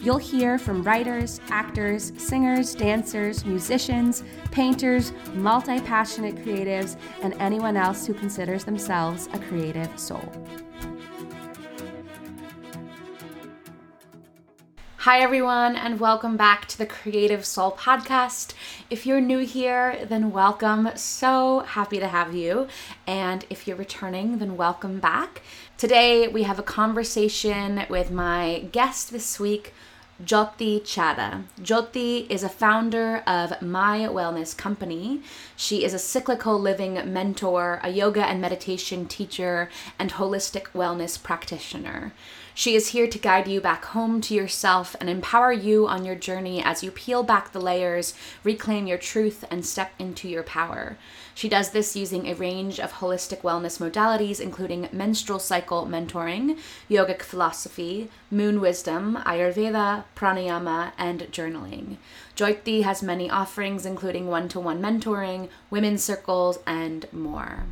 You'll hear from writers, actors, singers, dancers, musicians, painters, multi passionate creatives, and anyone else who considers themselves a creative soul. Hi, everyone, and welcome back to the Creative Soul Podcast. If you're new here, then welcome. So happy to have you. And if you're returning, then welcome back. Today, we have a conversation with my guest this week, Jyoti Chadda. Jyoti is a founder of My Wellness Company. She is a cyclical living mentor, a yoga and meditation teacher, and holistic wellness practitioner. She is here to guide you back home to yourself and empower you on your journey as you peel back the layers, reclaim your truth, and step into your power. She does this using a range of holistic wellness modalities, including menstrual cycle mentoring, yogic philosophy, moon wisdom, Ayurveda, pranayama, and journaling. Jyoti has many offerings, including one to one mentoring, women's circles, and more.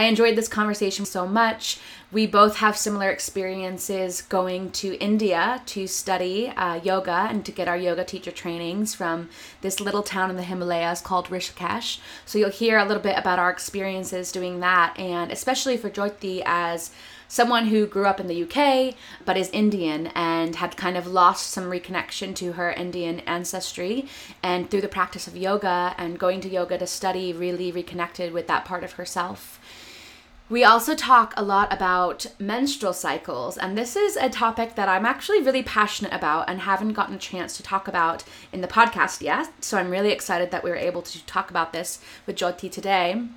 I enjoyed this conversation so much. We both have similar experiences going to India to study uh, yoga and to get our yoga teacher trainings from this little town in the Himalayas called Rishikesh. So you'll hear a little bit about our experiences doing that, and especially for Jyoti as someone who grew up in the UK but is Indian and had kind of lost some reconnection to her Indian ancestry. And through the practice of yoga and going to yoga to study, really reconnected with that part of herself. We also talk a lot about menstrual cycles, and this is a topic that I'm actually really passionate about and haven't gotten a chance to talk about in the podcast yet. So I'm really excited that we were able to talk about this with Jyoti today.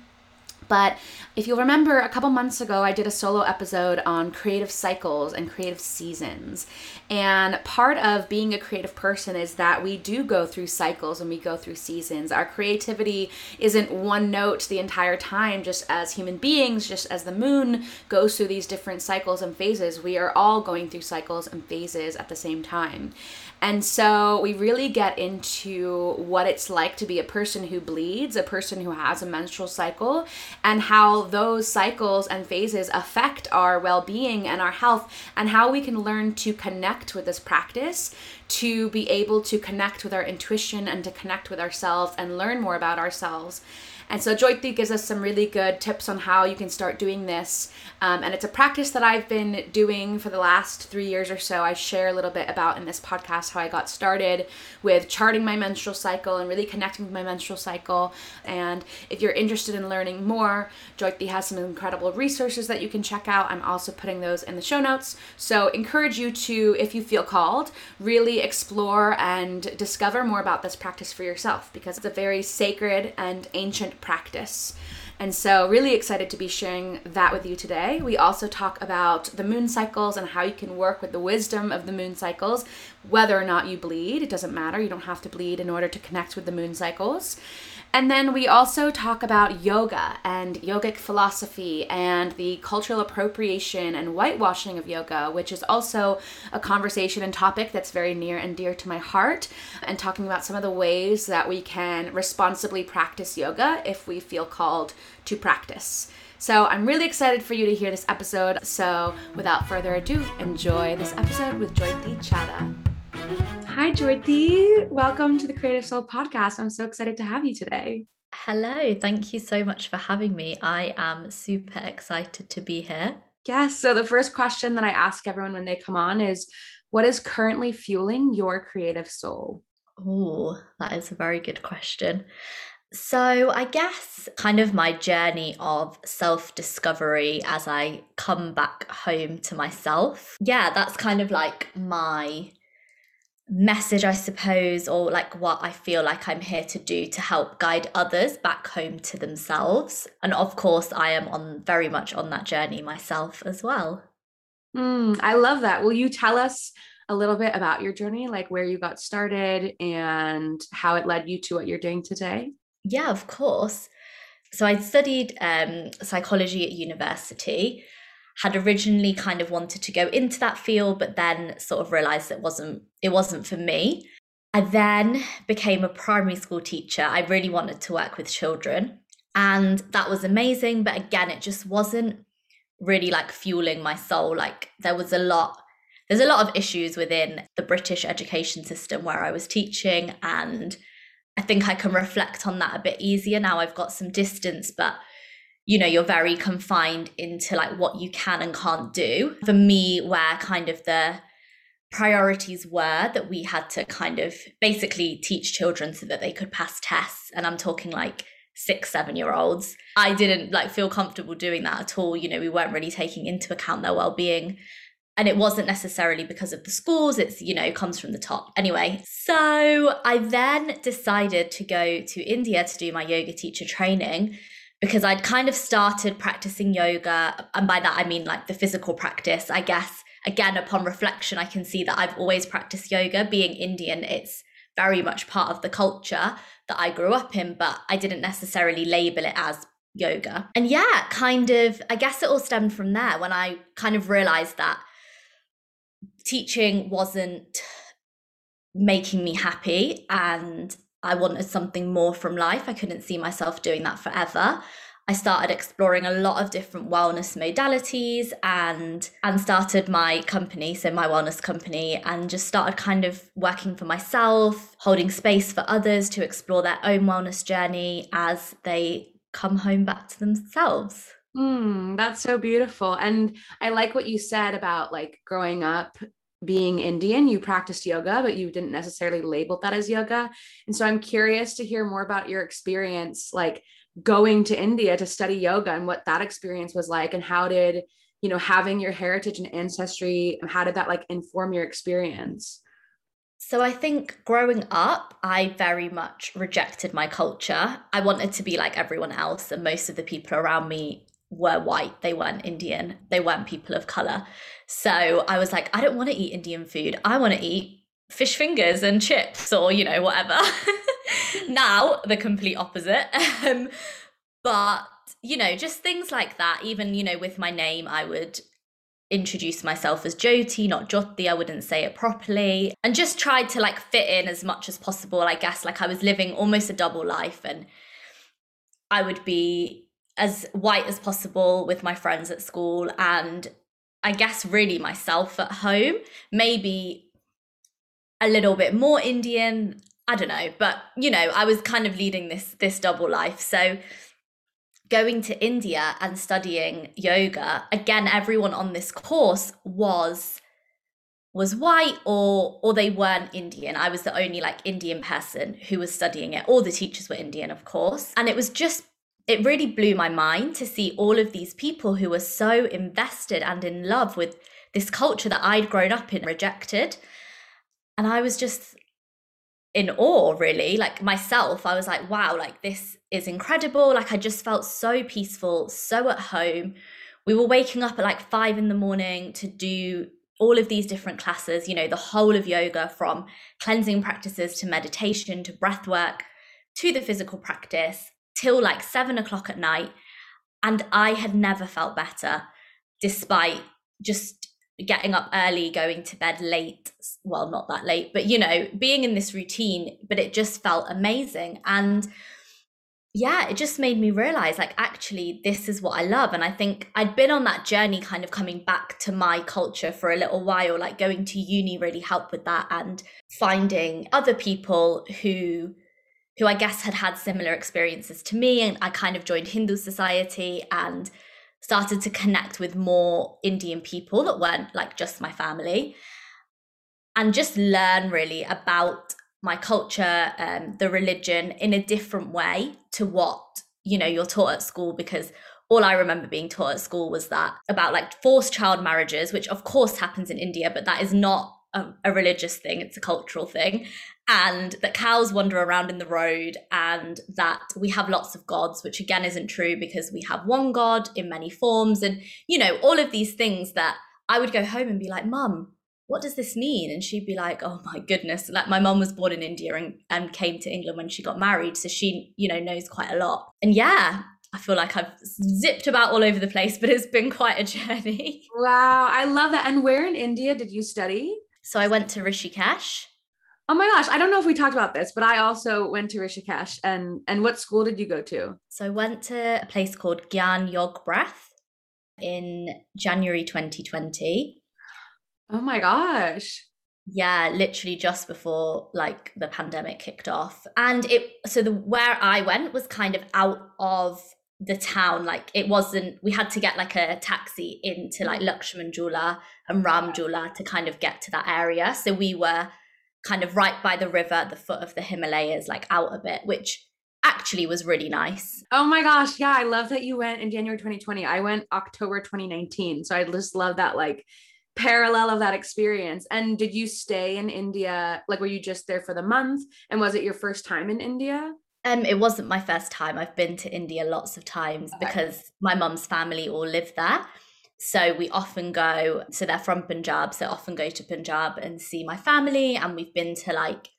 But if you'll remember, a couple months ago, I did a solo episode on creative cycles and creative seasons. And part of being a creative person is that we do go through cycles and we go through seasons. Our creativity isn't one note the entire time, just as human beings, just as the moon goes through these different cycles and phases. We are all going through cycles and phases at the same time. And so we really get into what it's like to be a person who bleeds, a person who has a menstrual cycle, and how those cycles and phases affect our well being and our health, and how we can learn to connect with this practice to be able to connect with our intuition and to connect with ourselves and learn more about ourselves. And so Jyoti gives us some really good tips on how you can start doing this. Um, and it's a practice that I've been doing for the last three years or so. I share a little bit about in this podcast how I got started with charting my menstrual cycle and really connecting with my menstrual cycle. And if you're interested in learning more, Jyoti has some incredible resources that you can check out. I'm also putting those in the show notes. So encourage you to, if you feel called, really explore and discover more about this practice for yourself because it's a very sacred and ancient practice. And so, really excited to be sharing that with you today. We also talk about the moon cycles and how you can work with the wisdom of the moon cycles, whether or not you bleed. It doesn't matter. You don't have to bleed in order to connect with the moon cycles. And then we also talk about yoga and yogic philosophy and the cultural appropriation and whitewashing of yoga, which is also a conversation and topic that's very near and dear to my heart. And talking about some of the ways that we can responsibly practice yoga if we feel called to practice. So I'm really excited for you to hear this episode. So without further ado, enjoy this episode with Jyoti Chadda. Hi, Jyoti. Welcome to the Creative Soul podcast. I'm so excited to have you today. Hello. Thank you so much for having me. I am super excited to be here. Yes. So, the first question that I ask everyone when they come on is what is currently fueling your creative soul? Oh, that is a very good question. So, I guess kind of my journey of self discovery as I come back home to myself. Yeah, that's kind of like my message, I suppose, or like what I feel like I'm here to do to help guide others back home to themselves. And of course, I am on very much on that journey myself as well. Mm, I love that. Will you tell us a little bit about your journey, like where you got started and how it led you to what you're doing today? Yeah, of course. So I studied um, psychology at university had originally kind of wanted to go into that field but then sort of realized it wasn't it wasn't for me. I then became a primary school teacher. I really wanted to work with children and that was amazing but again it just wasn't really like fueling my soul. Like there was a lot there's a lot of issues within the british education system where i was teaching and i think i can reflect on that a bit easier now i've got some distance but you know you're very confined into like what you can and can't do. For me where kind of the priorities were that we had to kind of basically teach children so that they could pass tests and i'm talking like six seven year olds i didn't like feel comfortable doing that at all. You know we weren't really taking into account their well-being. And it wasn't necessarily because of the schools it's you know comes from the top. Anyway so i then decided to go to india to do my yoga teacher training because I'd kind of started practicing yoga. And by that, I mean like the physical practice. I guess, again, upon reflection, I can see that I've always practiced yoga. Being Indian, it's very much part of the culture that I grew up in, but I didn't necessarily label it as yoga. And yeah, kind of, I guess it all stemmed from there when I kind of realized that teaching wasn't making me happy and I wanted something more from life. I couldn't see myself doing that forever. I started exploring a lot of different wellness modalities and and started my company, so my wellness company and just started kind of working for myself, holding space for others to explore their own wellness journey as they come home back to themselves. Mm, that's so beautiful. And I like what you said about like growing up being Indian, you practiced yoga, but you didn't necessarily label that as yoga. And so I'm curious to hear more about your experience, like going to India to study yoga and what that experience was like, and how did, you know, having your heritage and ancestry, how did that like inform your experience? So I think growing up, I very much rejected my culture. I wanted to be like everyone else, and most of the people around me were white. They weren't Indian. They weren't people of color. So I was like, I don't want to eat Indian food. I want to eat fish fingers and chips or, you know, whatever. now, the complete opposite. Um, but, you know, just things like that. Even, you know, with my name, I would introduce myself as Jyoti, not Jyoti. I wouldn't say it properly. And just tried to like fit in as much as possible. I guess like I was living almost a double life and I would be as white as possible with my friends at school and I guess really myself at home, maybe a little bit more Indian, I don't know, but you know, I was kind of leading this this double life. So going to India and studying yoga, again everyone on this course was was white or or they weren't Indian. I was the only like Indian person who was studying it. All the teachers were Indian, of course. And it was just it really blew my mind to see all of these people who were so invested and in love with this culture that I'd grown up in rejected. And I was just in awe, really. Like myself, I was like, wow, like this is incredible. Like I just felt so peaceful, so at home. We were waking up at like five in the morning to do all of these different classes, you know, the whole of yoga from cleansing practices to meditation to breath work to the physical practice till like seven o'clock at night. And I had never felt better despite just getting up early, going to bed late. Well, not that late, but you know, being in this routine, but it just felt amazing. And yeah, it just made me realize like, actually, this is what I love. And I think I'd been on that journey kind of coming back to my culture for a little while, like going to uni really helped with that and finding other people who who I guess had had similar experiences to me. And I kind of joined Hindu society and started to connect with more Indian people that weren't like just my family and just learn really about my culture, um, the religion in a different way to what, you know, you're taught at school because all I remember being taught at school was that about like forced child marriages, which of course happens in India, but that is not a, a, religious thing, it's a cultural thing and that cows wander around in the road and that we have lots of gods which again isn't true because we have one god in many forms and you know all of these things that i would go home and be like mum what does this mean and she'd be like oh my goodness like my mum was born in india and, and came to england when she got married so she you know knows quite a lot and yeah I feel like I've zipped about all over the place, but it's been quite a journey. Wow, I love that. And where in India did you study? So I went to Rishikesh. Oh my gosh, I don't know if we talked about this, but I also went to Rishikesh. And and what school did you go to? So I went to a place called Gyan Yog Breath in January 2020. Oh my gosh. Yeah, literally just before like the pandemic kicked off. And it so the where I went was kind of out of the town like it wasn't we had to get like a taxi into like mm. Lakshman Jhula and Ram Jhula to kind of get to that area so we were kind of right by the river at the foot of the Himalayas like out a bit which actually was really nice. Oh my gosh, yeah, I love that you went in January 2020. I went October 2019. So I just love that like parallel of that experience. And did you stay in India? Like were you just there for the month and was it your first time in India? Um, it wasn't my first time. I've been to India lots of times okay. because my mum's family all live there. So we often go, so they're from Punjab, so often go to Punjab and see my family. And we've been to like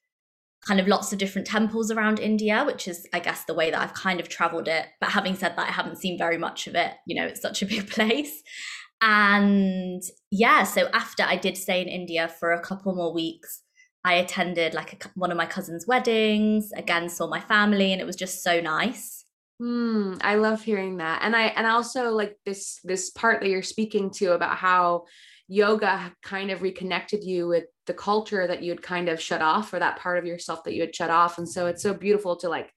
kind of lots of different temples around India, which is, I guess, the way that I've kind of traveled it. But having said that, I haven't seen very much of it. You know, it's such a big place. And yeah, so after I did stay in India for a couple more weeks, I attended like a, one of my cousin's weddings, again, saw my family, and it was just so nice. Mm, I love hearing that. And I and also like this this part that you're speaking to about how yoga kind of reconnected you with the culture that you had kind of shut off or that part of yourself that you had shut off and so it's so beautiful to like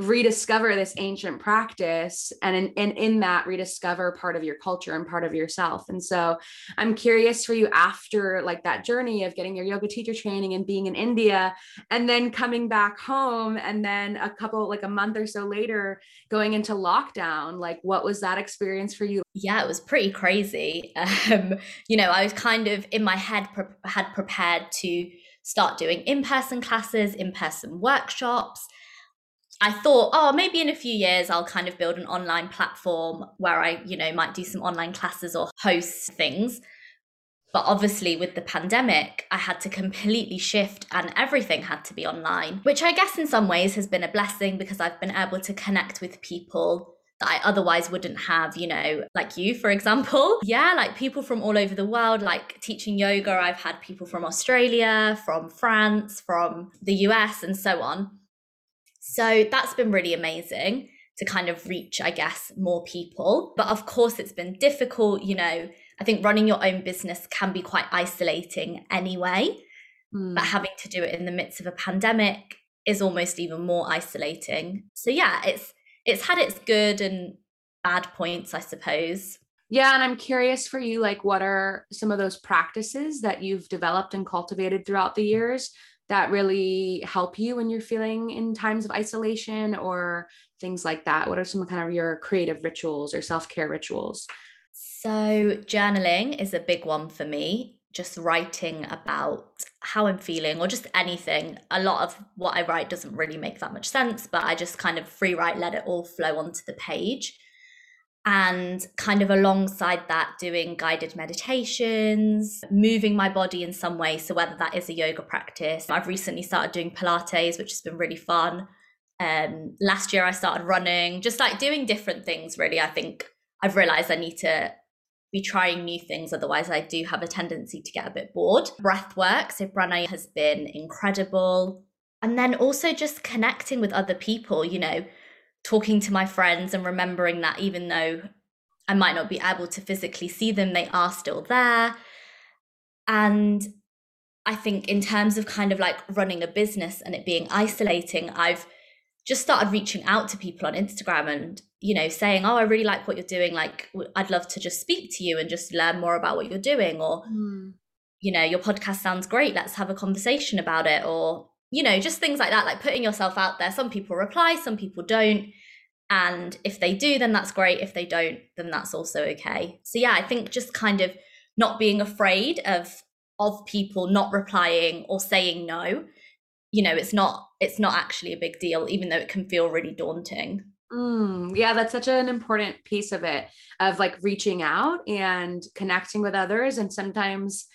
rediscover this ancient practice and in, and in that rediscover part of your culture and part of yourself. And so i'm curious for you after like that journey of getting your yoga teacher training and being in india and then coming back home and then a couple like a month or so later going into lockdown like what was that experience for you? Yeah it was pretty crazy. Um you know i was kind of in my head pre- had prepared to start doing in-person classes in-person workshops I thought, oh, maybe in a few years I'll kind of build an online platform where I, you know, might do some online classes or host things. But obviously, with the pandemic, I had to completely shift and everything had to be online, which I guess in some ways has been a blessing because I've been able to connect with people that I otherwise wouldn't have, you know, like you, for example. Yeah, like people from all over the world, like teaching yoga. I've had people from Australia, from France, from the US, and so on. So that's been really amazing to kind of reach, I guess, more people. But of course, it's been difficult. You know, I think running your own business can be quite isolating anyway. Mm. But having to do it in the midst of a pandemic is almost even more isolating. So yeah, it's it's had its good and bad points, I suppose. Yeah, and I'm curious for you like what are some of those practices that you've developed and cultivated throughout the years that really help you when you're feeling in times of isolation or things like that? What are some kind of your creative rituals or self care rituals? So, journaling is a big one for me. Just writing about how I'm feeling or just anything. A lot of what I write doesn't really make that much sense, but I just kind of free write, let it all flow onto the page and kind of alongside that doing guided meditations moving my body in some way. So whether that is a yoga practice i've recently started doing pilates which has been really fun. Um last year i started running just like doing different things really i think i've realized i need to be trying new things otherwise i do have a tendency to get a bit bored. Breath work so pranay has been incredible. And then also just connecting with other people you know talking to my friends and remembering that even though I might not be able to physically see them, they are still there. And I think, in terms of kind of like running a business and it being isolating, I've just started reaching out to people on Instagram and, you know, saying, Oh, I really like what you're doing. Like, I'd love to just speak to you and just learn more about what you're doing. Or, mm. you know, your podcast sounds great. Let's have a conversation about it. Or, you know, just things like that, like putting yourself out there. Some people reply, some people don't. And if they do, then that's great. If they don't, then that's also okay. So yeah, I think just kind of not being afraid of of people not replying or saying no. You know, it's not it's not actually a big deal, even though it can feel really daunting. Mm, yeah, that's such an important piece of it, of like reaching out and connecting with others. And sometimes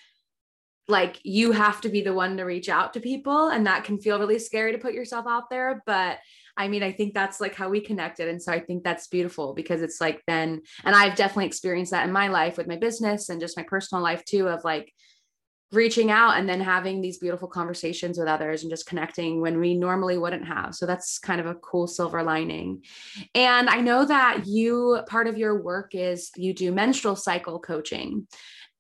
like you have to be the one to reach out to people and that can feel really scary to put yourself out there but I mean, I think that's like how we connected. And so I think that's beautiful because it's like then, and I've definitely experienced that in my life with my business and just my personal life too, of like reaching out and then having these beautiful conversations with others and just connecting when we normally wouldn't have. So that's kind of a cool silver lining. And I know that you, part of your work is you do menstrual cycle coaching.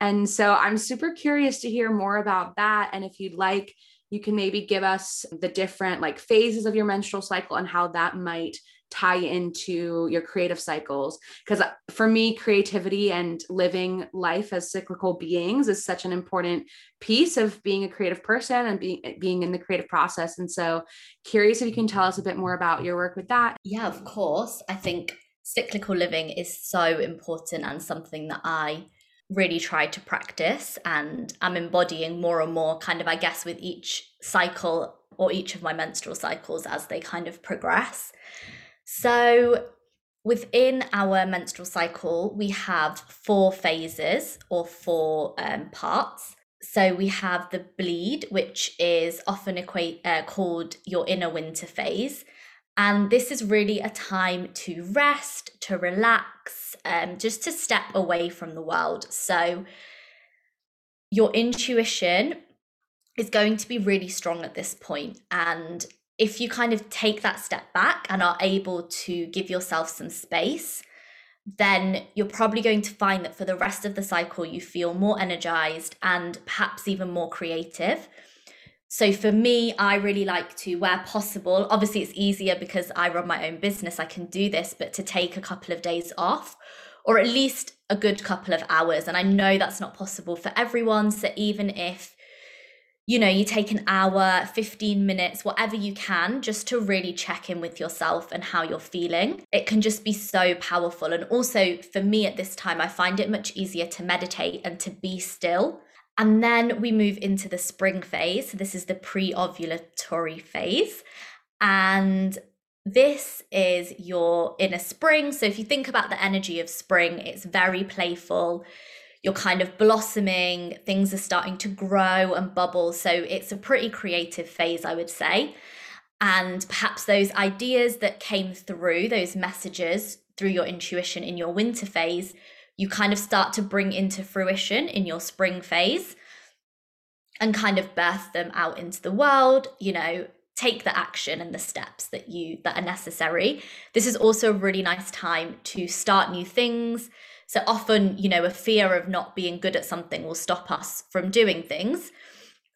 And so I'm super curious to hear more about that. And if you'd like, you can maybe give us the different like phases of your menstrual cycle and how that might tie into your creative cycles. Because uh, for me creativity and living life as cyclical beings is such an important piece of being a creative person and being being in the creative process. And so curious if you can tell us a bit more about your work with that. Yeah of course. I think cyclical living is so important and something that i really try to practice and i'm embodying more and more kind of i guess with each cycle or each of my menstrual cycles as they kind of progress so, within our menstrual cycle, we have four phases or four um, parts. So, we have the bleed, which is often equate, uh, called your inner winter phase. And this is really a time to rest, to relax, um, just to step away from the world. So, your intuition is going to be really strong at this point. point and if you kind of take that step back and are able to give yourself some space, then you're probably going to find that for the rest of the cycle, you feel more energized and perhaps even more creative. So for me, I really like to, where possible, obviously it's easier because I run my own business, I can do this, but to take a couple of days off or at least a good couple of hours. And I know that's not possible for everyone. So even if you know, you take an hour, 15 minutes, whatever you can, just to really check in with yourself and how you're feeling. It can just be so powerful. And also, for me at this time, I find it much easier to meditate and to be still. And then we move into the spring phase. So, this is the pre ovulatory phase. And this is your inner spring. So, if you think about the energy of spring, it's very playful you're kind of blossoming, things are starting to grow and bubble. So it's a pretty creative phase, I would say. And perhaps those ideas that came through, those messages through your intuition in your winter phase, you kind of start to bring into fruition in your spring phase and kind of birth them out into the world, you know, take the action and the steps that you that are necessary. This is also a really nice time to start new things, so often, you know, a fear of not being good at something will stop us from doing things.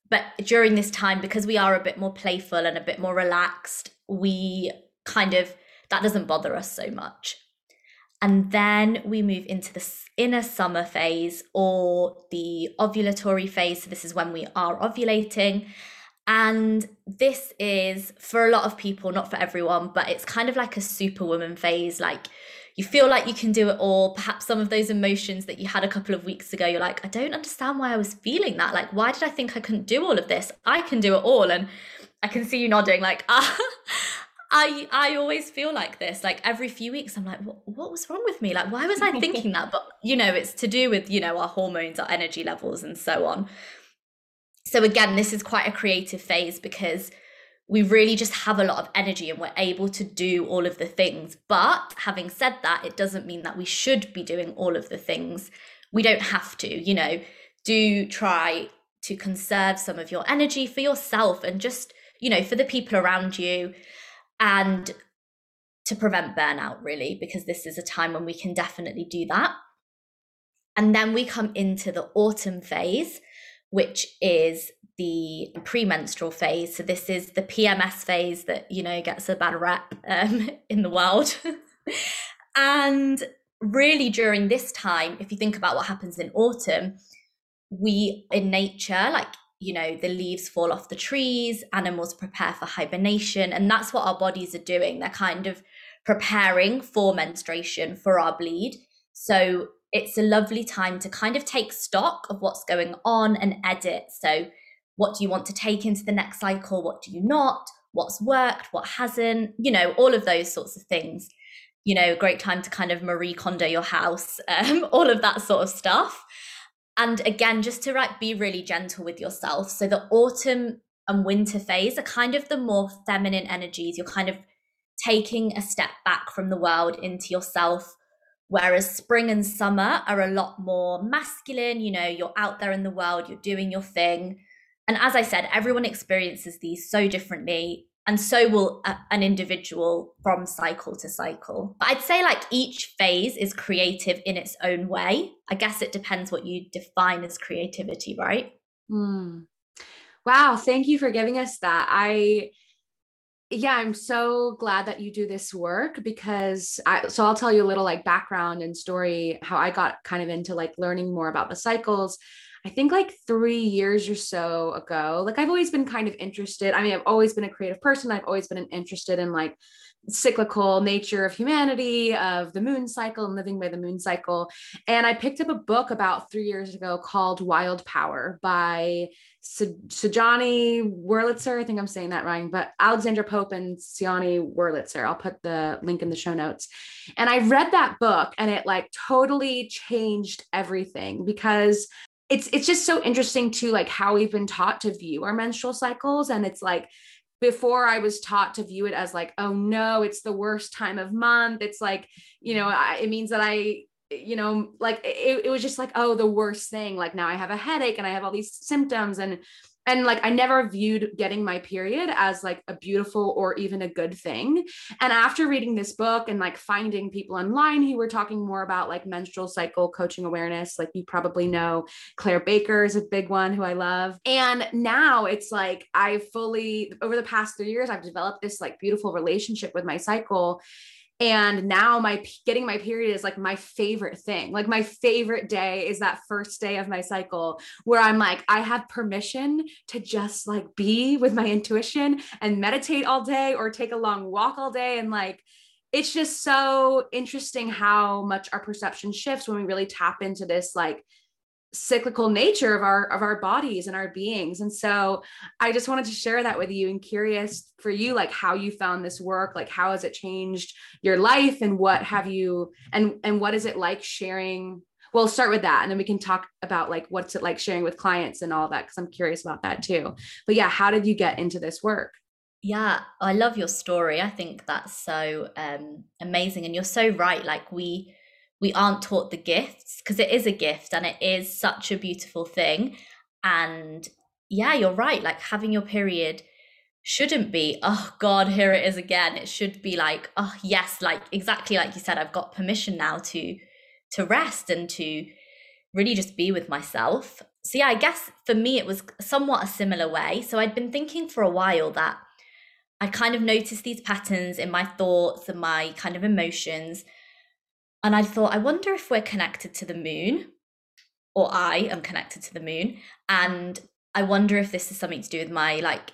But during this time, because we are a bit more playful and a bit more relaxed, we kind of, that doesn't bother us so much. And then we move into the inner summer phase or the ovulatory phase. So, this is when we are ovulating. And this is for a lot of people, not for everyone, but it's kind of like a superwoman phase. Like you feel like you can do it all. Perhaps some of those emotions that you had a couple of weeks ago, you're like, I don't understand why I was feeling that. Like, why did I think I couldn't do all of this? I can do it all. And I can see you nodding, like, ah. I I always feel like this. Like every few weeks, I'm like, what, what was wrong with me? Like, why was I thinking that? But you know, it's to do with you know our hormones, our energy levels, and so on. So again, this is quite a creative phase because we really just have a lot of energy and we're able to do all of the things. But having said that, it doesn't mean that we should be doing all of the things. We don't have to, you know, do try to conserve some of your energy for yourself and just, you know, for the people around you and to prevent burnout, really, because this is a time when we can definitely do that. And then we come into the autumn phase, which is the premenstrual phase. So this is the PMS phase that you know gets a bad rep um, in the world. and really during this time, if you think about what happens in autumn, we in nature, like you know, the leaves fall off the trees, animals prepare for hibernation, and that's what our bodies are doing. They're kind of preparing for menstruation, for our bleed. So it's a lovely time to kind of take stock of what's going on and edit. So what do you want to take into the next cycle? What do you not? What's worked? What hasn't? You know, all of those sorts of things. You know, great time to kind of Marie Kondo your house, um, all of that sort of stuff. And again, just to like be really gentle with yourself. So the autumn and winter phase are kind of the more feminine energies. You're kind of taking a step back from the world into yourself. Whereas spring and summer are a lot more masculine, you know, you're out there in the world, you're doing your thing. And as I said, everyone experiences these so differently and so will a, an individual from cycle to cycle. But I'd say like each phase is creative in its own way. I guess it depends what you define as creativity, right? Mm. Wow, thank you for giving us that. I yeah, I'm so glad that you do this work because I so I'll tell you a little like background and story how I got kind of into like learning more about the cycles. I think like three years or so ago, like I've always been kind of interested. I mean, I've always been a creative person. I've always been interested in like cyclical nature of humanity, of the moon cycle and living by the moon cycle. And I picked up a book about three years ago called Wild Power by Sajani Wurlitzer. I think I'm saying that wrong, but Alexandra Pope and Sjanie Wurlitzer. I'll put the link in the show notes. And I read that book and it like totally changed everything because it's it's just so interesting to like how we've been taught to view our menstrual cycles and it's like before I was taught to view it as like, oh no, it's the worst time of month. It's like, you know, I, it means that I, you know, like it, it was just like, oh, the worst thing. Like now I have a headache and I have all these symptoms. And and like i never viewed getting my period as like a beautiful or even a good thing. And after reading this book and like finding people online who were talking more about like menstrual cycle coaching awareness like you probably know claire baker is a big one who i love. And now it's like i fully over the past three years i've developed this like beautiful relationship with my cycle and now my getting my period is like my favorite thing. Like my favorite day is that first day of my cycle where i'm like i have permission to just like be with my intuition and meditate all day or take a long walk all day. And like it's just so interesting how much our perception shifts when we really tap into this like cyclical nature of our of our bodies and our beings. And so i just wanted to share that with you and curious for you like how you found this work like how has it changed your life and what have you and and what is it like sharing? Well start with that and then we can talk about like what's it like sharing with clients and all that because i'm curious about that too. But yeah how did you get into this work? Yeah i love your story. I think that's so um amazing and you're so right. Like we we aren't taught the gifts because it is a gift and it is such a beautiful thing. And yeah you're right like having your period shouldn't be oh god here it is again. It should be like oh yes like exactly like you said i've got permission now to to rest and to really just be with myself. So yeah i guess for me it was somewhat a similar way. So i'd been thinking for a while that i kind of noticed these patterns in my thoughts and my kind of emotions and I thought, I wonder if we're connected to the moon, or I am connected to the moon. And I wonder if this is something to do with my like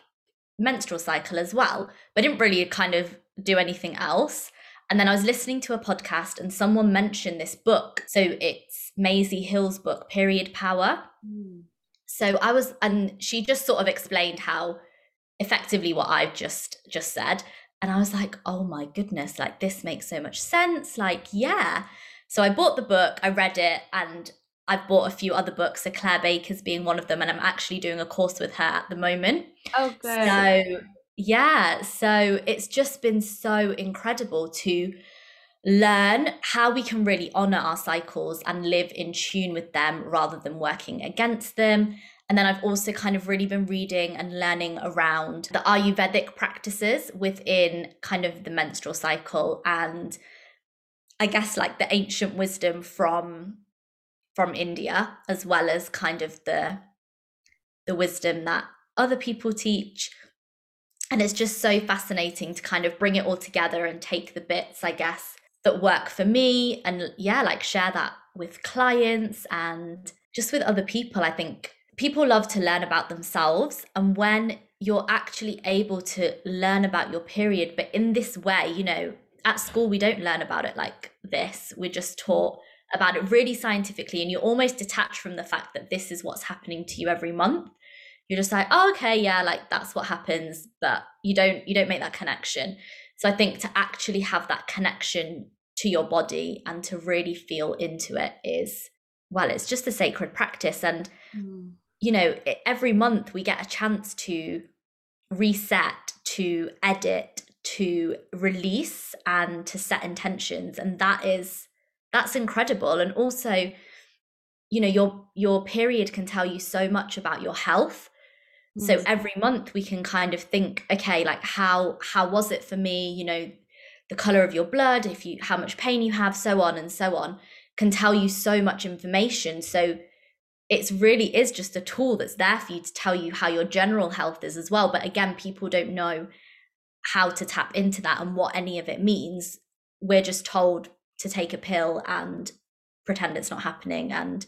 menstrual cycle as well. But I didn't really kind of do anything else. And then I was listening to a podcast and someone mentioned this book. So it's Maisie Hill's book, Period Power. Mm. So I was, and she just sort of explained how effectively what I've just just said and I was like, oh my goodness, like this makes so much sense. Like, yeah. So I bought the book, I read it, and I've bought a few other books, so Claire Baker's being one of them, and I'm actually doing a course with her at the moment. Oh, good. So, yeah. So it's just been so incredible to learn how we can really honor our cycles and live in tune with them rather than working against them and then I've also kind of really been reading and learning around the Ayurvedic practices within kind of the menstrual cycle and I guess like the ancient wisdom from from India as well as kind of the the wisdom that other people teach. And it's just so fascinating to kind of bring it all together and take the bits I guess that work for me and yeah like share that with clients and just with other people I think people love to learn about themselves and when you're actually able to learn about your period but in this way you know at school we don't learn about it like this. We're just taught about it really scientifically and you're almost detached from the fact that this is what's happening to you every month. You're just like oh, okay yeah like that's what happens but you don't you don't make that connection. So i think to actually have that connection to your body and to really feel into it is well it's just a sacred practice and mm you know, every month we get a chance to reset, to edit, to release and to set intentions and that is that's incredible. And also you know your your period can tell you so much about your health. So mm. every month we can kind of think okay like how how was it for me? You know the color of your blood if you how much pain you have so on and so on can tell you so much information. So it's really is just a tool that's there for you to tell you how your general health is as well. But again people don't know how to tap into that and what any of it means. We're just told to take a pill and pretend it's not happening and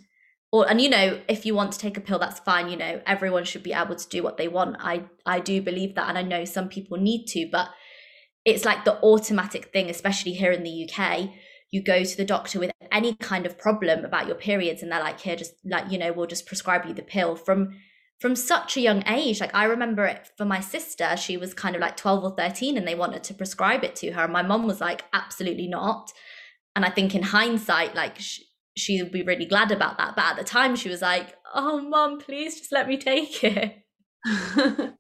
or and you know if you want to take a pill that's fine you know everyone should be able to do what they want. I i do believe that and i know some people need to but it's like the automatic thing especially here in the uk you go to the doctor with any kind of problem about your periods and they're like here just like you know we'll just prescribe you the pill from from such a young age like i remember it for my sister she was kind of like 12 or 13 and they wanted to prescribe it to her and my mom was like absolutely not and i think in hindsight like she would be really glad about that. But at the time, she was like, "Oh, mom, please just let me take it."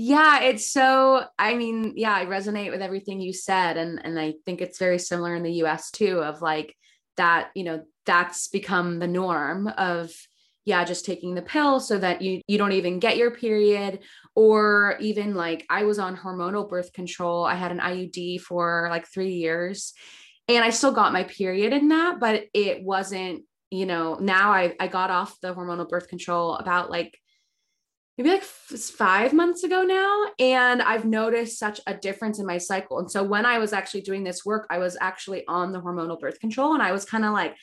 yeah, it's so. I mean, yeah, I resonate with everything you said, and and I think it's very similar in the U.S. too. Of like that, you know, that's become the norm of yeah just taking the pill so that you you don't even get your period or even like i was on hormonal birth control i had an iud for like 3 years and I still got my period in that, but it wasn't, you know, now I, I got off the hormonal birth control about like maybe like five months ago now. And I've noticed such a difference in my cycle. And so when I was actually doing this work, I was actually on the hormonal birth control and I was kind of like,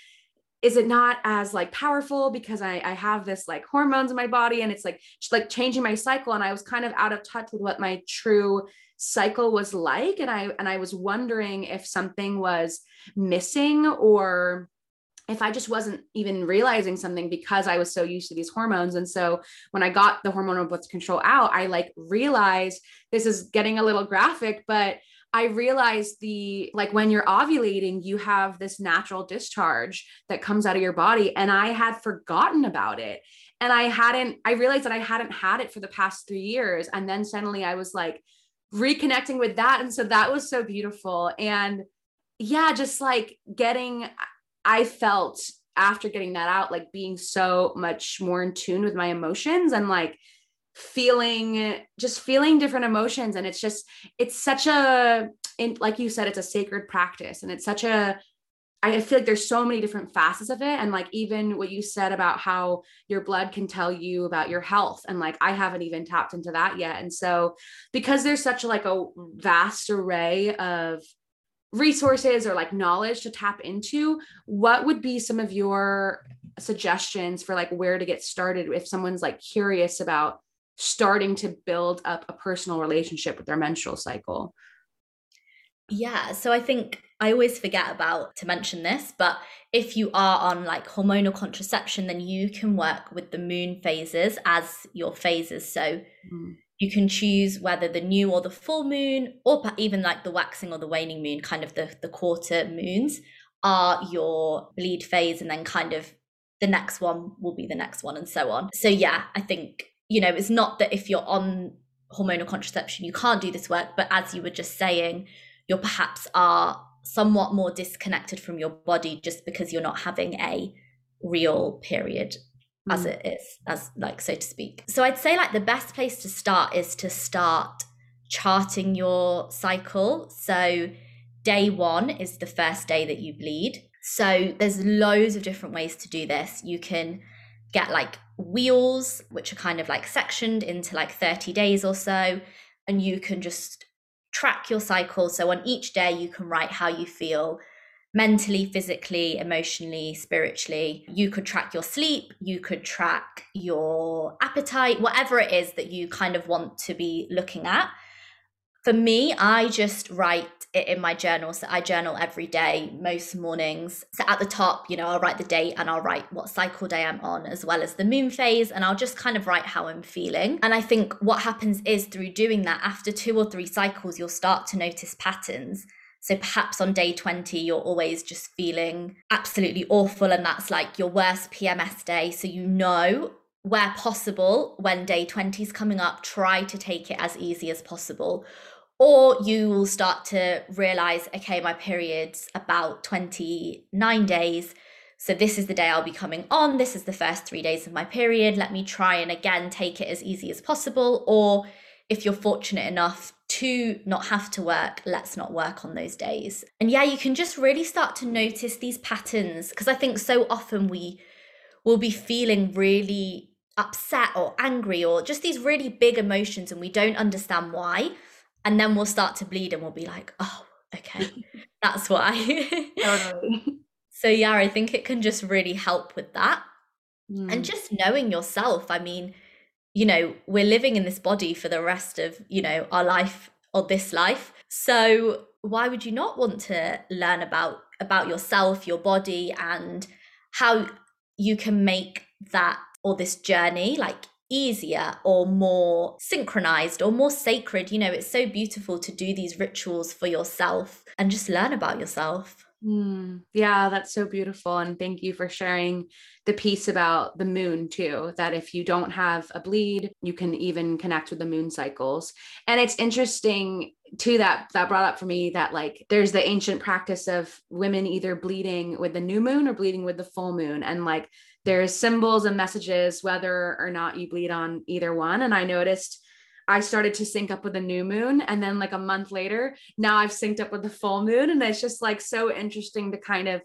is it not as like powerful because I, I have this like hormones in my body and it's like just like changing my cycle and I was kind of out of touch with what my true cycle was like and i and i was wondering if something was missing or if I just wasn't even realizing something because I was so used to these hormones. And so when I got the hormonal birth control out, I like realized this is getting a little graphic, but I realized the like when you're ovulating, you have this natural discharge that comes out of your body. And I had forgotten about it. And I hadn't, I realized that I hadn't had it for the past three years. And then suddenly I was like, reconnecting with that. And so that was so beautiful. And yeah, just like getting, I felt after getting that out, like being so much more in tune with my emotions and like feeling just feeling different emotions. And it's just, it's such a, in, like you said, it's a sacred practice and it's such a I feel like there's so many different facets of it. And like even what you said about how your blood can tell you about your health. And like I haven't even tapped into that yet. And so because there's such like a vast array of resources or like knowledge to tap into, what would be some of your suggestions for like where to get started if someone's like curious about starting to build up a personal relationship with their menstrual cycle? Yeah, so I think I always forget about to mention this, but if you are on like hormonal contraception, then you can work with the moon phases as your phases. So mm. You can choose whether the new or the full moon, or even like the waxing or the waning moon, kind of the, the quarter moons, are your bleed phase, and then kind of the next one will be the next one, and so on. So, yeah, I think, you know, it's not that if you're on hormonal contraception, you can't do this work, but as you were just saying, you perhaps are somewhat more disconnected from your body just because you're not having a real period mm. as it is as like so to speak so i'd say like the best place to start is to start charting your cycle so day one is the first day that you bleed so there's loads of different ways to do this you can get like wheels which are kind of like sectioned into like 30 days or so and you can just track your cycle. So on each day, you can write how you feel mentally, physically, emotionally, spiritually. You could track your sleep, you could track your appetite, whatever it is that you kind of want to be looking at. For me, I just write it in my journal. So I journal every day, most mornings. So at the top, you know, I'll write the date and I'll write what cycle day I'm on, as well as the moon phase. And I'll just kind of write how I'm feeling. And I think what happens is through doing that, after two or three cycles, you'll start to notice patterns. So perhaps on day 20, you're always just feeling absolutely awful. And that's like your worst PMS day. So you know where possible, when day 20 is coming up, try to take it as easy as possible Or you will start to realize, okay, my period's about 29 days. So this is the day I'll be coming on. This is the first three days of my period. Let me try and again take it as easy as possible. Or if you're fortunate enough to not have to work, let's not work on those days. And yeah, you can just really start to notice these patterns because I think so often we will be feeling really upset or angry or just these really big emotions and we don't understand why and then we'll start to bleed and we'll be like oh okay that's why totally. so yeah i think it can just really help with that mm. and just knowing yourself i mean you know we're living in this body for the rest of you know our life or this life so why would you not want to learn about about yourself your body and how you can make that or this journey like easier or more synchronized or more sacred. You know, it's so beautiful to do these rituals for yourself and just learn about yourself. Mm, yeah, that's so beautiful. And thank you for sharing the piece about the moon, too. That if you don't have a bleed, you can even connect with the moon cycles. And it's interesting, too, that that brought up for me that like there's the ancient practice of women either bleeding with the new moon or bleeding with the full moon. And like there's symbols and messages whether or not you bleed on either one and i noticed i started to sync up with the new moon and then like a month later now i've synced up with the full moon and it's just like so interesting to kind of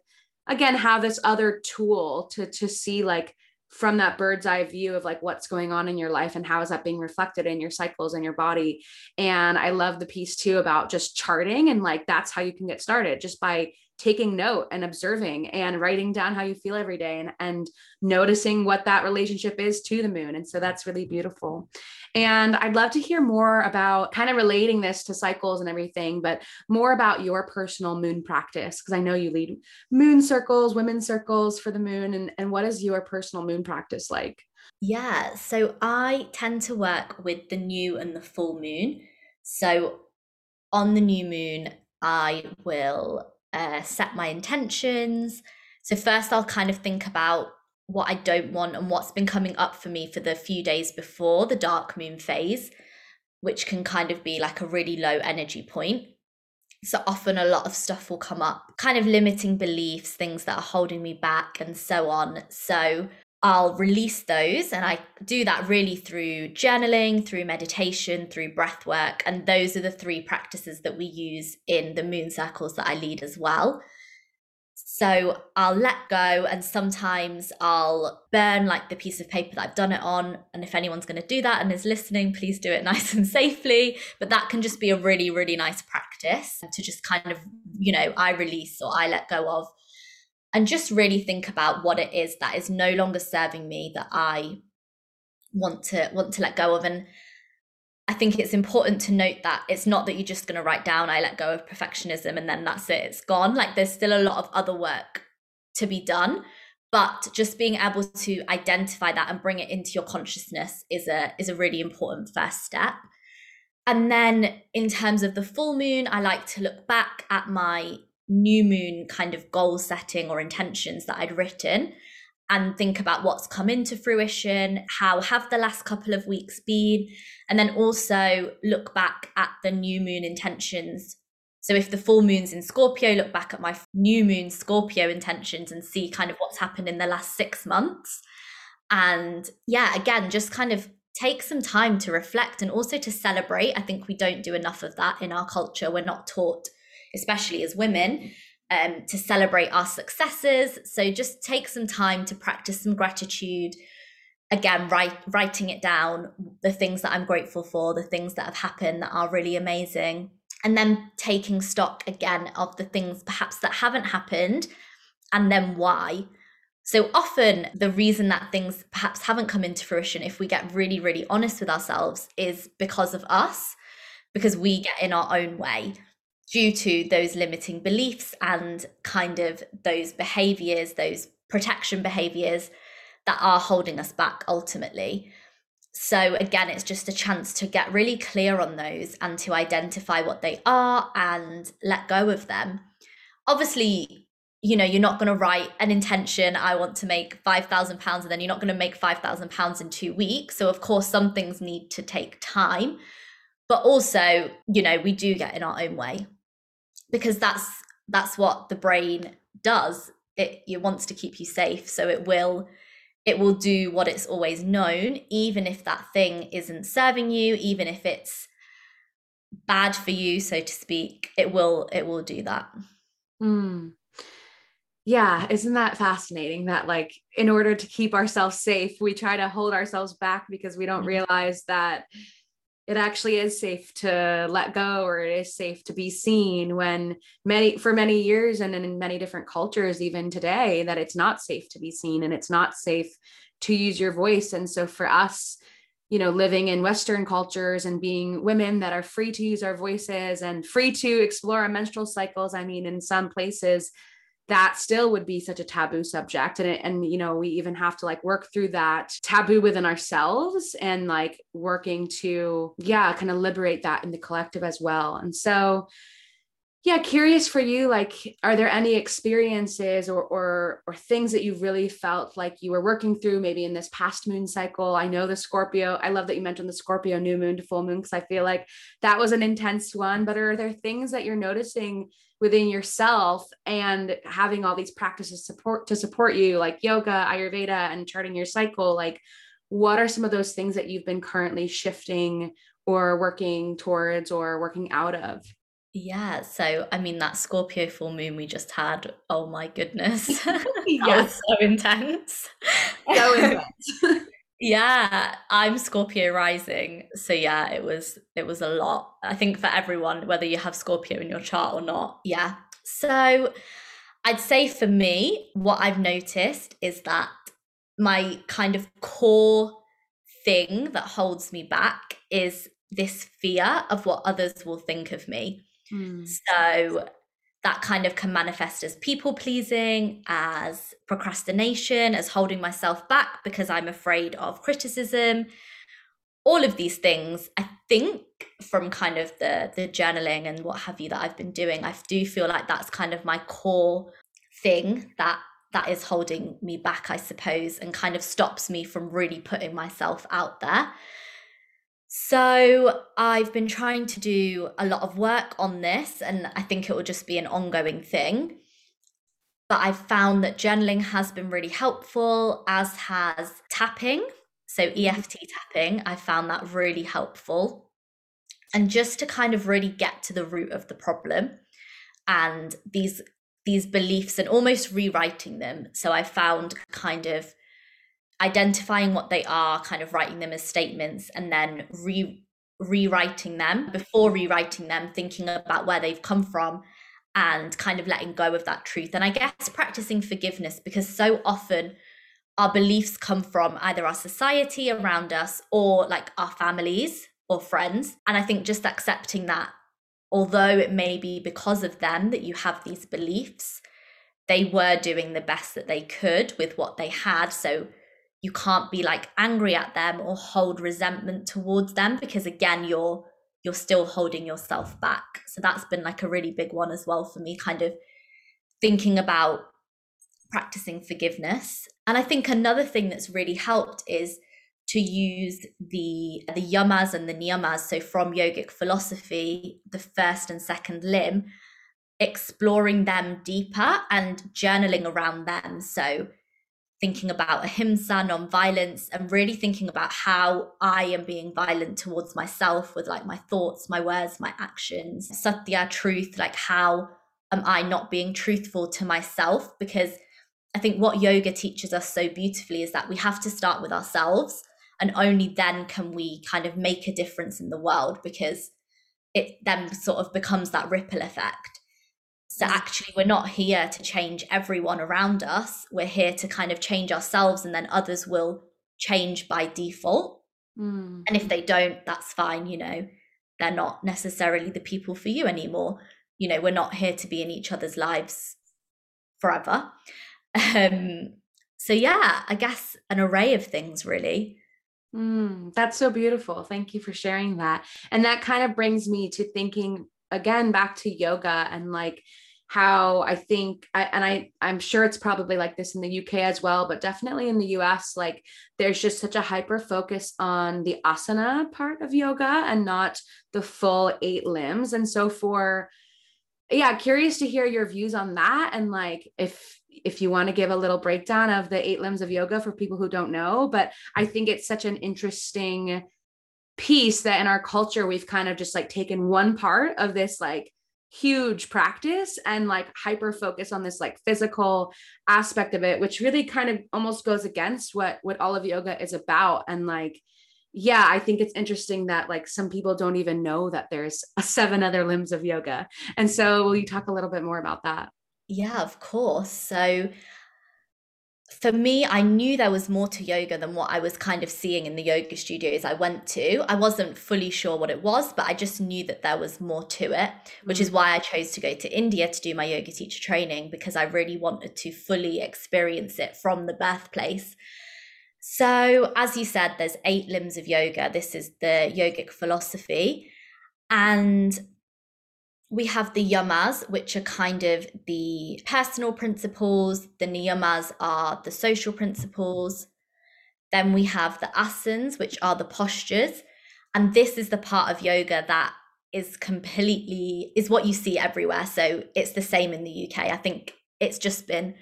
again have this other tool to to see like from that bird's eye view of like what's going on in your life and how is that being reflected in your cycles and your body. And i love the piece too about just charting and like that's how you can get started just by taking note and observing and writing down how you feel every day and, and noticing what that relationship is to the moon. And so that's really beautiful. And I'd love to hear more about kind of relating this to cycles and everything, but more about your personal moon practice, because I know you lead moon circles, women's circles for the moon. And, and what is your personal moon practice like? Yeah, so I tend to work with the new and the full moon. So on the new moon, I will uh, set my intentions. So, first, I'll kind of think about what I don't want and what's been coming up for me for the few days before the dark moon phase, which can kind of be like a really low energy point. So, often a lot of stuff will come up, kind of limiting beliefs, things that are holding me back, and so on. So, I'll release those. And I do that really through journaling, through meditation, through breath work. And those are the three practices that we use in the moon circles that I lead as well. So I'll let go, and sometimes I'll burn like the piece of paper that I've done it on. And if anyone's going to do that and is listening, please do it nice and safely. But that can just be a really, really nice practice to just kind of, you know, I release or I let go of and just really think about what it is that is no longer serving me that I want to want to let go of. And I think it's important to note that it's not that you're just going to write down I let go of perfectionism and then that's it it's gone. Like there's still a lot of other work to be done but just being able to identify that and bring it into your consciousness is a is a really important first step. And then in terms of the full moon I like to look back at my new moon kind of goal setting or intentions that I'd written and think about what's come into fruition, how have the last couple of weeks been, and then also look back at the new moon intentions. So if the full moon's in Scorpio, look back at my new moon Scorpio intentions and see kind of what's happened in the last 6 months. And yeah, again, just kind of take some time to reflect and also to celebrate. I think we don't do enough of that in our culture. We're not taught especially as women, um, to celebrate our successes. So just take some time to practice some gratitude. Again, write, writing it down, the things that I'm grateful for, the things that have happened that are really amazing. And then taking stock again of the things perhaps that haven't happened and then why. So often, the reason that things perhaps haven't come into fruition, if we get really, really honest with ourselves, is because of us, because we get in our own way due to those limiting beliefs and kind of those behaviors, those protection behaviors that are holding us back ultimately. So, again, it's just a chance to get really clear on those and to identify what they are and let go of them. Obviously, you know, you're not going to write an intention, I want to make £5,000, and then you're not going to make £5,000 in two weeks. So, of course, some things need to take time. but also you know we do get in our own way because that's that's what the brain does it it wants to keep you safe so it will it will do what it's always known even if that thing isn't serving you even if it's bad for you so to speak it will it will do that mm. yeah isn't that fascinating that like in order to keep ourselves safe we try to hold ourselves back because we don't mm-hmm. realize that it actually is safe to let go or it is safe to be seen when many for many years and in many different cultures even today that it's not safe to be seen and it's not safe to use your voice. And so for us you know living in western cultures and being women that are free to use our voices and free to explore our menstrual cycles i mean in some places that still would be such a taboo subject. And it, and you know we even have to like work through that taboo within ourselves and like working to yeah kind of liberate that in the collective as well. And so yeah curious for you like are there any experiences or or or things that you really felt like you were working through maybe in this past moon cycle? I know the scorpio i love that you mentioned the scorpio new moon to full moon because i feel like that was an intense one but are there things that you're noticing within yourself and having all these practices support to support you like yoga ayurveda and charting your cycle like what are some of those things that you've been currently shifting or working towards or working out of? Yeah so i mean that scorpio full moon we just had oh my goodness. Yes. so intense. So intense Yeah, I'm Scorpio rising. So yeah, it was it was a lot. I think for everyone whether you have Scorpio in your chart or not. Yeah. So I'd say for me what I've noticed is that my kind of core thing that holds me back is this fear of what others will think of me. Mm. So that kind of can manifest as people pleasing, as procrastination, as holding myself back because I'm afraid of criticism. All of these things, I think, from kind of the the journaling and what have you that I've been doing, I do feel like that's kind of my core thing that that is holding me back, I suppose, and kind of stops me from really putting myself out there. So I've been trying to do a lot of work on this, and I think it will just be an ongoing thing. But I've found that journaling has been really helpful, as has tapping. So mm-hmm. EFT tapping, I found that really helpful. And just to kind of really get to the root of the problem and these these beliefs and almost rewriting them. So I found kind of identifying what they are, kind of writing them as statements, and then re- rewriting them before rewriting them, thinking about where they've come from and kind of letting go of that truth. And I guess practicing forgiveness because so often our beliefs come from either our society around us or like our families or friends. And I think just accepting that, although it may be because of them that you have these beliefs, they were doing the best that they could with what they had. So you can't be like angry at them or hold resentment towards them because again you're you're still holding yourself back. So that's been like a really big one as well for me kind of thinking about practicing forgiveness. And i think another thing that's really helped is to use the the yamas and the niyamas. So from yogic philosophy the first and second limb exploring them deeper and journaling around them. So thinking about ahimsa, non-violence, and really thinking about how I am being violent towards myself with like my thoughts, my words, my actions. Satya, truth, like how am I not being truthful to myself? Because I think what yoga teaches us so beautifully is that we have to start with ourselves and only then can we kind of make a difference in the world because it then sort of becomes that ripple effect so mm. actually, we're not here to change everyone around us. We're here to kind of change ourselves, and then others will change by default. Mm. And if they don't, that's fine. You know, they're not necessarily the people for you anymore. You know, we're not here to be in each other's lives forever. Um, so yeah, I guess an array of things really. Mm, that's so beautiful. Thank you for sharing that. And that kind of brings me to thinking again back to yoga and like how I think I, and I I'm sure it's probably like this in the UK as well, but definitely in the US like there's just such a hyper focus on the asana part of yoga and not the full eight limbs. And so for yeah, curious to hear your views on that and like if if you want to give a little breakdown of the eight limbs of yoga for people who don't know, but I think it's such an interesting piece that in our culture we've kind of just like taken one part of this like huge practice and like hyper focus on this like physical aspect of it which really kind of almost goes against what what all of yoga is about. And like yeah i think it's interesting that like some people don't even know that there's seven other limbs of yoga. And so will you talk a little bit more about that? Yeah of course. So for me, I knew there was more to yoga than what I was kind of seeing in the yoga studios I went to. I wasn't fully sure what it was, but I just knew that there was more to it, which mm. is why I chose to go to India to do my yoga teacher training because I really wanted to fully experience it from the birthplace. So, as you said, there's eight limbs of yoga. This is the yogic philosophy. And we have the yamas, which are kind of the personal principles. The niyamas are the social principles. Then we have the asanas, which are the postures. And this is the part of yoga that is completely is what you see everywhere. So it's the same in the UK. I think it's just been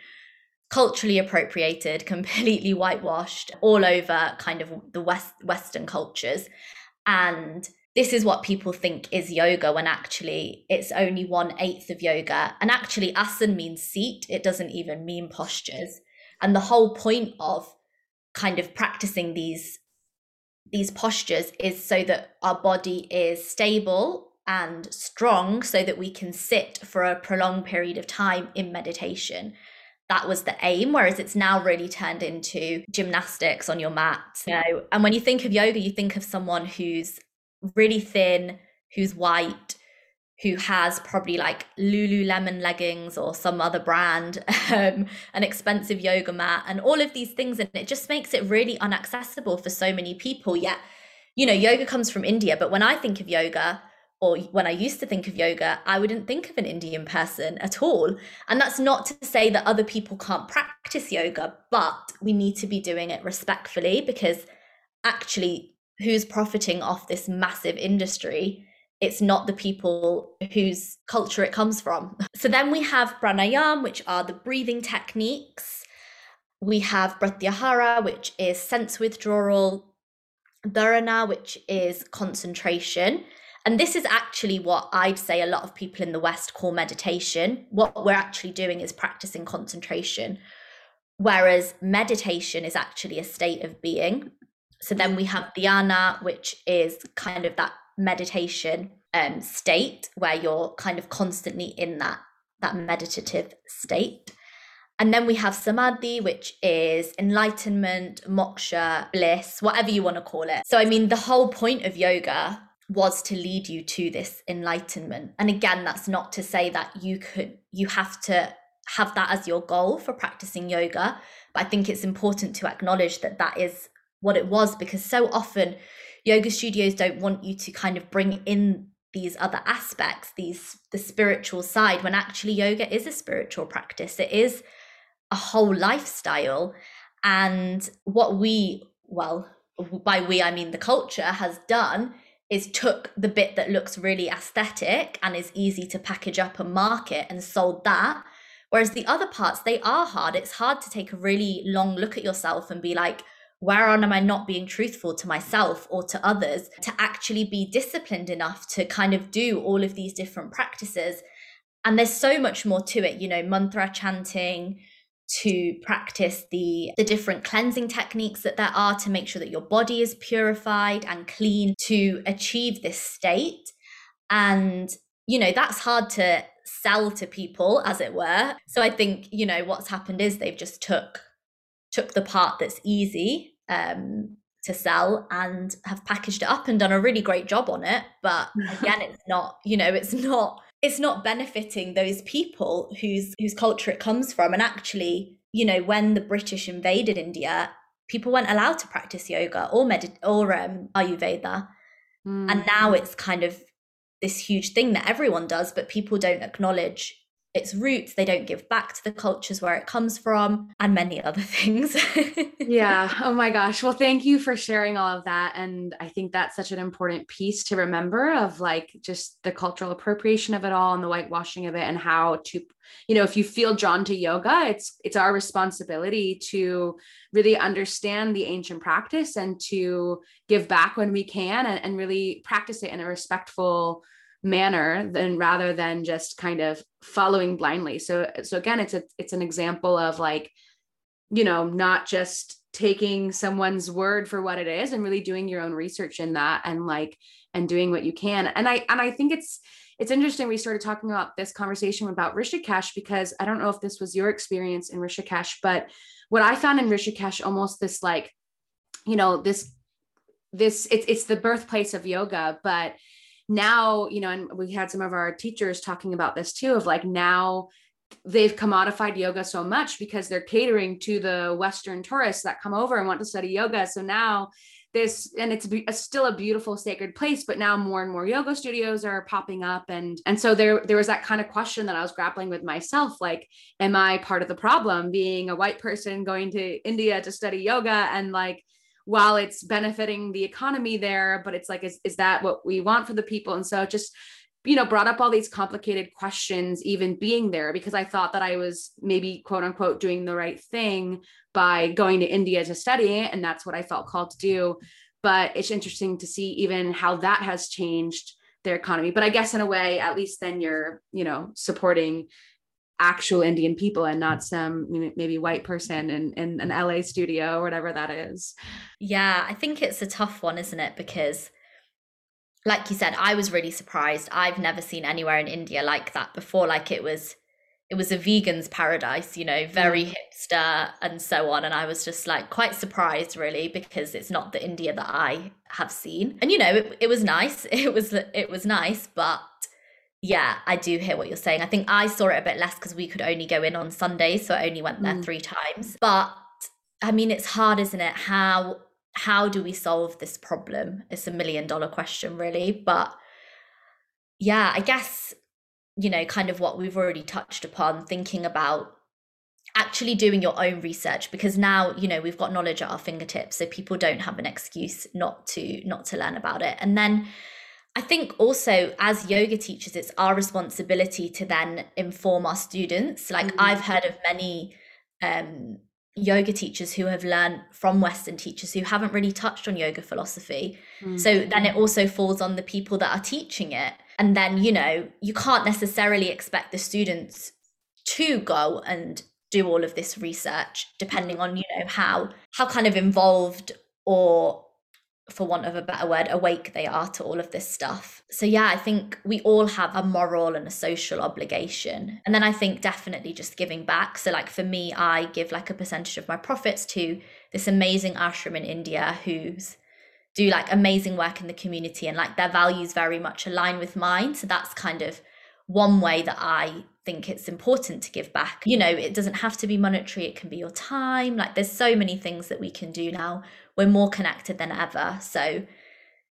culturally appropriated, completely whitewashed all over kind of the west western cultures. And this is what people think is yoga when actually it's only one eighth of yoga. And actually, asana means seat, it doesn't even mean postures. And the whole point of kind of practicing these these postures is so that our body is stable and strong so that we can sit for a prolonged period of time in meditation that was the aim whereas it's now really turned into gymnastics on your mat you know and when you think of yoga you think of someone who's really thin, who's white, who has probably like Lululemon leggings or some other brand, um, an expensive yoga mat, and all of these things. And it just makes it really unaccessible for so many people. Yet, you know, yoga comes from India, but when I think of yoga, or when I used to think of yoga, I wouldn't think of an Indian person at all. And that's not to say that other people can't practice yoga, but we need to be doing it respectfully because actually who's profiting off this massive industry it's not the people whose culture it comes from. So then we have pranayam, which are the breathing techniques. We have pratyahara, which is sense withdrawal, dharana, which is concentration. And this is actually what I'd say a lot of people in the West call meditation. What we're actually doing is practicing concentration. Whereas meditation is actually a state of being. So then we have dhyana, which is kind of that meditation um, state where you're kind of constantly in that that meditative state. And then we have samadhi, which is enlightenment, moksha, bliss, whatever you want to call it. So, I mean, the whole point of yoga was to lead you to this enlightenment. And again, that's not to say that you could, you have to have that as your goal for practicing yoga. But I think it's important to acknowledge that that is what it was because so often yoga studios don't want you to kind of bring in these other aspects these the spiritual side when actually yoga is a spiritual practice. It is a whole lifestyle. And what we well by we i mean the culture has done is took the bit that looks really aesthetic and is easy to package up and market and sold that. Whereas the other parts they are hard. It's hard to take a really long look at yourself and be like where am I not being truthful to myself or to others to actually be disciplined enough to kind of do all of these different practices? And there's so much more to it, you know, mantra chanting, to practice the the different cleansing techniques that there are to make sure that your body is purified and clean to achieve this state and you know that's hard to sell to people as it were so i think you know what's happened is they've just took took the part that's easy um, to sell and have packaged it up and done a really great job on it. But again, it's not, you know, it's not it's not benefiting those people whose whose culture it comes from. And actually, you know, when the British invaded India, people weren't allowed to practice yoga or medit or um, Ayurveda. Mm. And now it's kind of this huge thing that everyone does, but people don't acknowledge its roots, they don't give back to the cultures where it comes from, and many other things. yeah. Oh my gosh. Well, thank you for sharing all of that. And I think that's such an important piece to remember of like just the cultural appropriation of it all and the whitewashing of it and how to you know if you feel drawn to yoga it's it's our responsibility to really understand the ancient practice and to give back when we can and, and really practice it in a respectful manner than rather than just kind of following blindly. So so again it's a it's an example of like you know not just taking someone's word for what it is and really doing your own research in that and like and doing what you can. And i and i think it's it's interesting we started talking about this conversation about rishikesh because i don't know if this was your experience in rishikesh but what i found in rishikesh almost this like you know this this it's it's the birthplace of yoga but now, you know, and we had some of our teachers talking about this too of like now they've commodified yoga so much because they're catering to the Western tourists that come over and want to study yoga. So now this and it's still a beautiful sacred place but now more and more yoga studios are popping up and and so there there was that kind of question that i was grappling with myself like am i part of the problem being a white person going to india to study yoga and like while it's benefiting the economy there but it's like is, is that what we want for the people? And so just you know brought up all these complicated questions even being there because i thought that i was maybe quote unquote doing the right thing by going to india to study and that's what i felt called to do. But it's interesting to see even how that has changed their economy. But i guess in a way at least then you're you know supporting actual Indian people and not some maybe white person in, in an LA studio or whatever that is. Yeah, I think it's a tough one, isn't it? Because, like you said, I was really surprised. I've never seen anywhere in India like that before. Like it was, it was a vegan's paradise, you know, very mm. hipster and so on. And I was just like quite surprised, really, because it's not the India that I have seen. And you know, it, it was nice. It was it was nice, but yeah, I do hear what you're saying. I think I saw it a bit less because we could only go in on Sundays, so I only went there mm. three times. But I mean, it's hard, isn't it? How how do we solve this problem? It's a million dollar question, really. But yeah, I guess you know, kind of what we've already touched upon, thinking about actually doing your own research because now you know we've got knowledge at our fingertips so people don't have an excuse not to not to learn about it and then I think also as yoga teachers, it's our responsibility to then inform our students. Like mm-hmm. I've heard of many um, yoga teachers who have learned from Western teachers who haven't really touched on yoga philosophy. Mm-hmm. So then it also falls on the people that are teaching it. And then, you know, you can't necessarily expect the students to go and do all of this research depending on you know how how kind of involved or for want of a better word, awake they are to all of this stuff. So, yeah, I think we all have a moral and a social obligation. And then I think definitely just giving back. So, like for me, I give like a percentage of my profits to this amazing ashram in India who's do like amazing work in the community and like their values very much align with mine. So, that's kind of one way that I think it's important to give back. You know, it doesn't have to be monetary, it can be your time. Like, there's so many things that we can do now we're more connected than ever. So,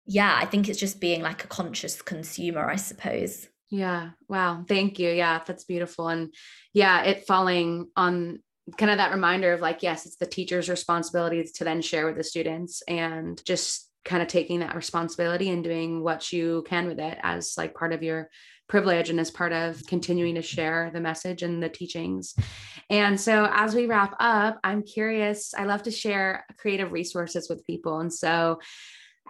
yeah, I think it's just being like a conscious consumer, I suppose. Yeah. Wow. Thank you. Yeah, that's beautiful. And yeah, it falling on kind of that reminder of like, yes, it's the teacher's responsibility to then share with the students and just kind of taking that responsibility and doing what you can with it as like part of your privilege and as part of continuing to share the message and the teachings. And so, as we wrap up, I'm curious, I love to share creative resources with people. And so,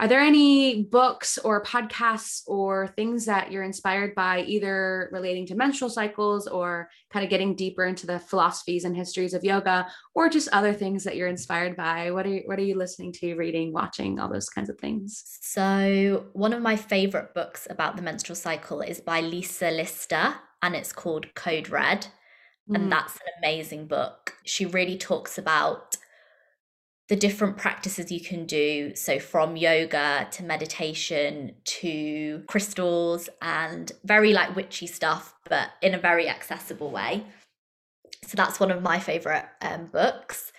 are there any books or podcasts or things that you're inspired by, either relating to menstrual cycles or kind of getting deeper into the philosophies and histories of yoga, or just other things that you're inspired by? What are you, what are you listening to, reading, watching, all those kinds of things? So, one of my favorite books about the menstrual cycle is by Lisa Lister, and it's called Code Red. And mm. that's an amazing book. She really talks about the different practices you can do. So, from yoga to meditation to crystals and very like witchy stuff, but in a very accessible way. So, that's one of my favorite um, books.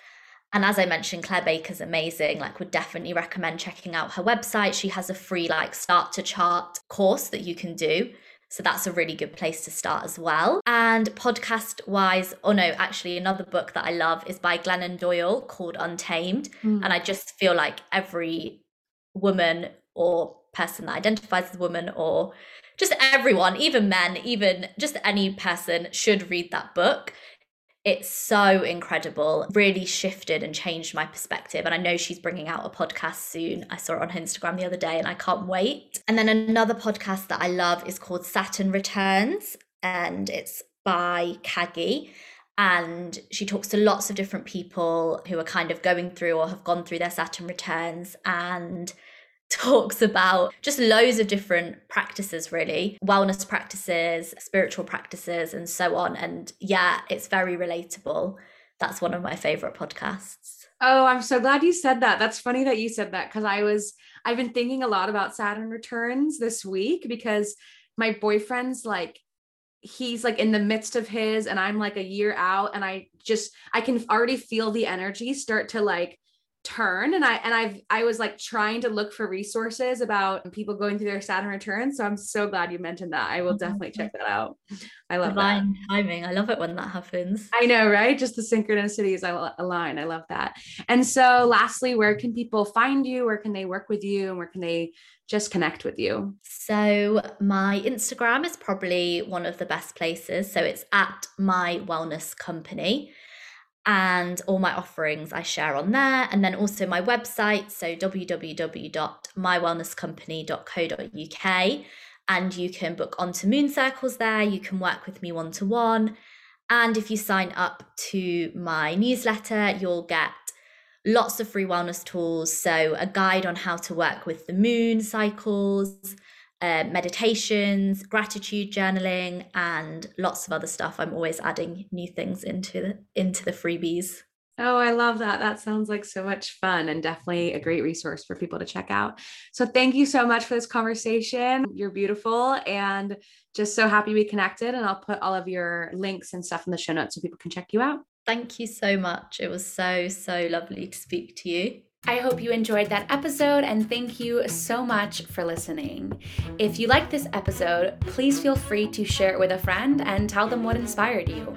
And as I mentioned, Claire Baker's amazing. Like, would definitely recommend checking out her website. She has a free, like, start to chart course that you can do. So that's a really good place to start as well. And podcast wise, oh no, actually, another book that I love is by Glennon Doyle called Untamed. Mm. And I just feel like every woman or person that identifies as a woman or just everyone, even men, even just any person should read that book it's so incredible, really shifted and changed my perspective. And I know she's bringing out a podcast soon. I saw it on her Instagram the other day and I can't wait. And then another podcast that I love is called Saturn Returns and it's by Caggie. And she talks to lots of different people who are kind of going through or have gone through their Saturn returns. And talks about just loads of different practices, really wellness practices, spiritual practices, and so on. And yeah, it's very relatable. That's one of my favorite podcasts. Oh, I'm so glad you said that. That's funny that you said that because I was, I've been thinking a lot about Saturn returns this week because my boyfriend's like, he's like in the midst of his and I'm like a year out and I just I can already feel the energy start to like turn and i and i've i was like trying to look for resources about people going through their saturn returns so i'm so glad you mentioned that. I will oh, definitely check that out. I love Divine that timing. I love it when that happens. I know right? Just the synchronicities align. I love that. And so lastly where can people find you? Where can they work with you? And where can they just connect with you? So my instagram is probably one of the best places. So it's at my wellness company and all my offerings I share on there. And then also my website, so www.mywellnesscompany.co.uk. And you can book onto moon circles there. You can work with me one to one. And if you sign up to my newsletter, you'll get lots of free wellness tools. So, a guide on how to work with the moon cycles, uh, meditations, gratitude journaling, and lots of other stuff. I'm always adding new things into the into the freebies. Oh, I love that. That sounds like so much fun and definitely a great resource for people to check out. So, thank you so much for this conversation. You're beautiful and just so happy we connected. And I'll put all of your links and stuff in the show notes so people can check you out. Thank you so much. It was so, so lovely to speak to you. I hope you enjoyed that episode and thank you so much for listening. If you liked this episode, please feel free to share it with a friend and tell them what inspired you.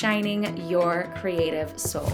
shining your creative soul.